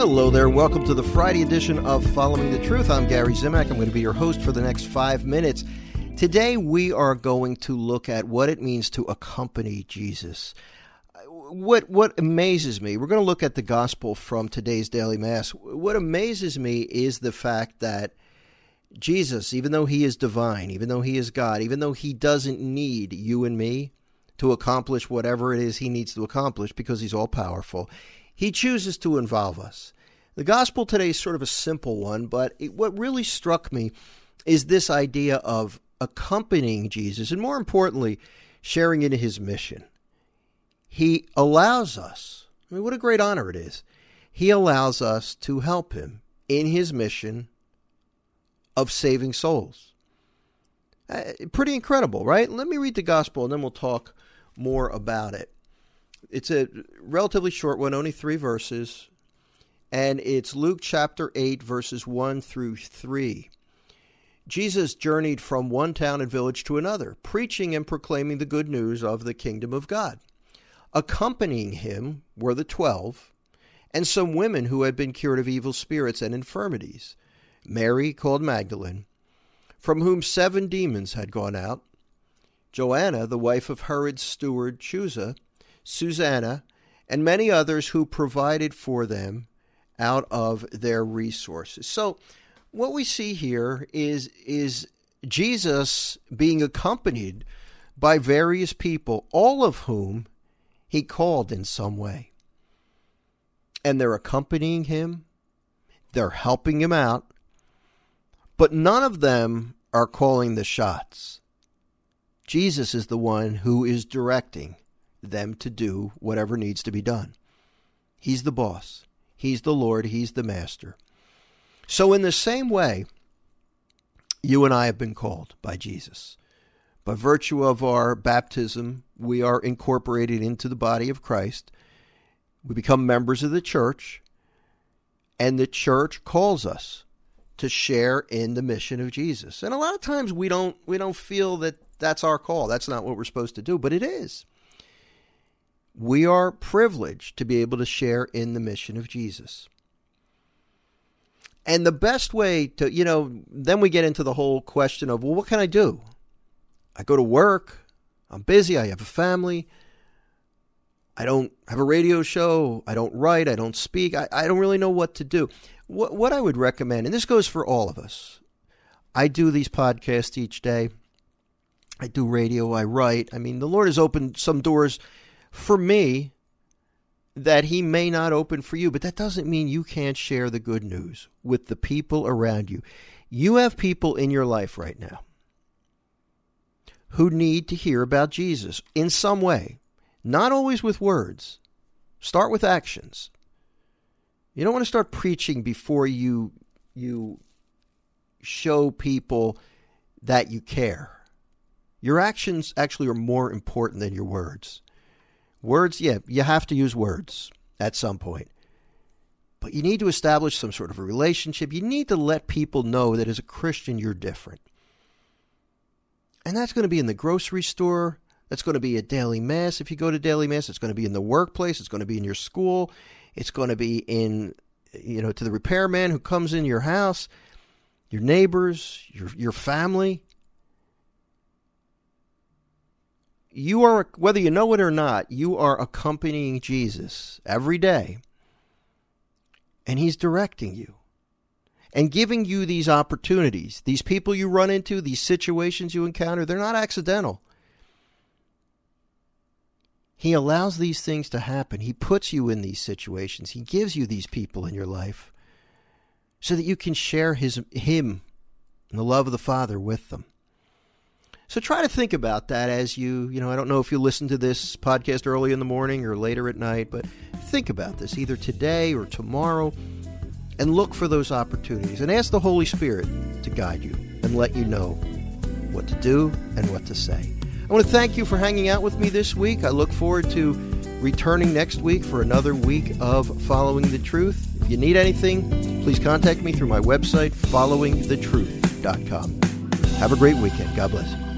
Hello there. Welcome to the Friday edition of Following the Truth. I'm Gary Zimak. I'm going to be your host for the next five minutes. Today, we are going to look at what it means to accompany Jesus. What, what amazes me, we're going to look at the gospel from today's daily mass. What amazes me is the fact that Jesus, even though he is divine, even though he is God, even though he doesn't need you and me to accomplish whatever it is he needs to accomplish because he's all powerful, he chooses to involve us. The gospel today is sort of a simple one, but it, what really struck me is this idea of accompanying Jesus and, more importantly, sharing in his mission. He allows us, I mean, what a great honor it is. He allows us to help him in his mission of saving souls. Uh, pretty incredible, right? Let me read the gospel and then we'll talk more about it. It's a relatively short one, only three verses, and it's Luke chapter 8, verses 1 through 3. Jesus journeyed from one town and village to another, preaching and proclaiming the good news of the kingdom of God. Accompanying him were the twelve, and some women who had been cured of evil spirits and infirmities Mary, called Magdalene, from whom seven demons had gone out, Joanna, the wife of Herod's steward Chuza, Susanna, and many others who provided for them out of their resources. So, what we see here is is Jesus being accompanied by various people, all of whom he called in some way. And they're accompanying him, they're helping him out, but none of them are calling the shots. Jesus is the one who is directing them to do whatever needs to be done. He's the boss, He's the Lord, He's the master. So, in the same way, you and I have been called by Jesus. By virtue of our baptism, we are incorporated into the body of Christ. We become members of the church, and the church calls us to share in the mission of Jesus. And a lot of times we don't we don't feel that that's our call. That's not what we're supposed to do, but it is we are privileged to be able to share in the mission of Jesus. And the best way to, you know, then we get into the whole question of, well, what can I do? I go to work, I'm busy, I have a family, I don't have a radio show, I don't write, I don't speak, I, I don't really know what to do. What, what I would recommend, and this goes for all of us, I do these podcasts each day. I do radio, I write. I mean, the Lord has opened some doors for me that he may not open for you, but that doesn't mean you can't share the good news with the people around you. You have people in your life right now who need to hear about Jesus in some way, not always with words. Start with actions. You don't want to start preaching before you you show people that you care. Your actions actually are more important than your words. Words, yeah, you have to use words at some point. But you need to establish some sort of a relationship. You need to let people know that as a Christian, you're different. And that's going to be in the grocery store. That's going to be at daily mass. If you go to daily mass, it's going to be in the workplace. It's going to be in your school. It's going to be in, you know, to the repairman who comes in your house, your neighbors, your your family. You are, whether you know it or not, you are accompanying Jesus every day. And he's directing you and giving you these opportunities. These people you run into, these situations you encounter, they're not accidental. He allows these things to happen. He puts you in these situations. He gives you these people in your life so that you can share his him and the love of the Father with them. So try to think about that as you, you know, I don't know if you listen to this podcast early in the morning or later at night, but think about this either today or tomorrow and look for those opportunities and ask the Holy Spirit to guide you and let you know what to do and what to say. I want to thank you for hanging out with me this week. I look forward to returning next week for another week of Following the Truth. If you need anything, please contact me through my website, followingthetruth.com. Have a great weekend. God bless.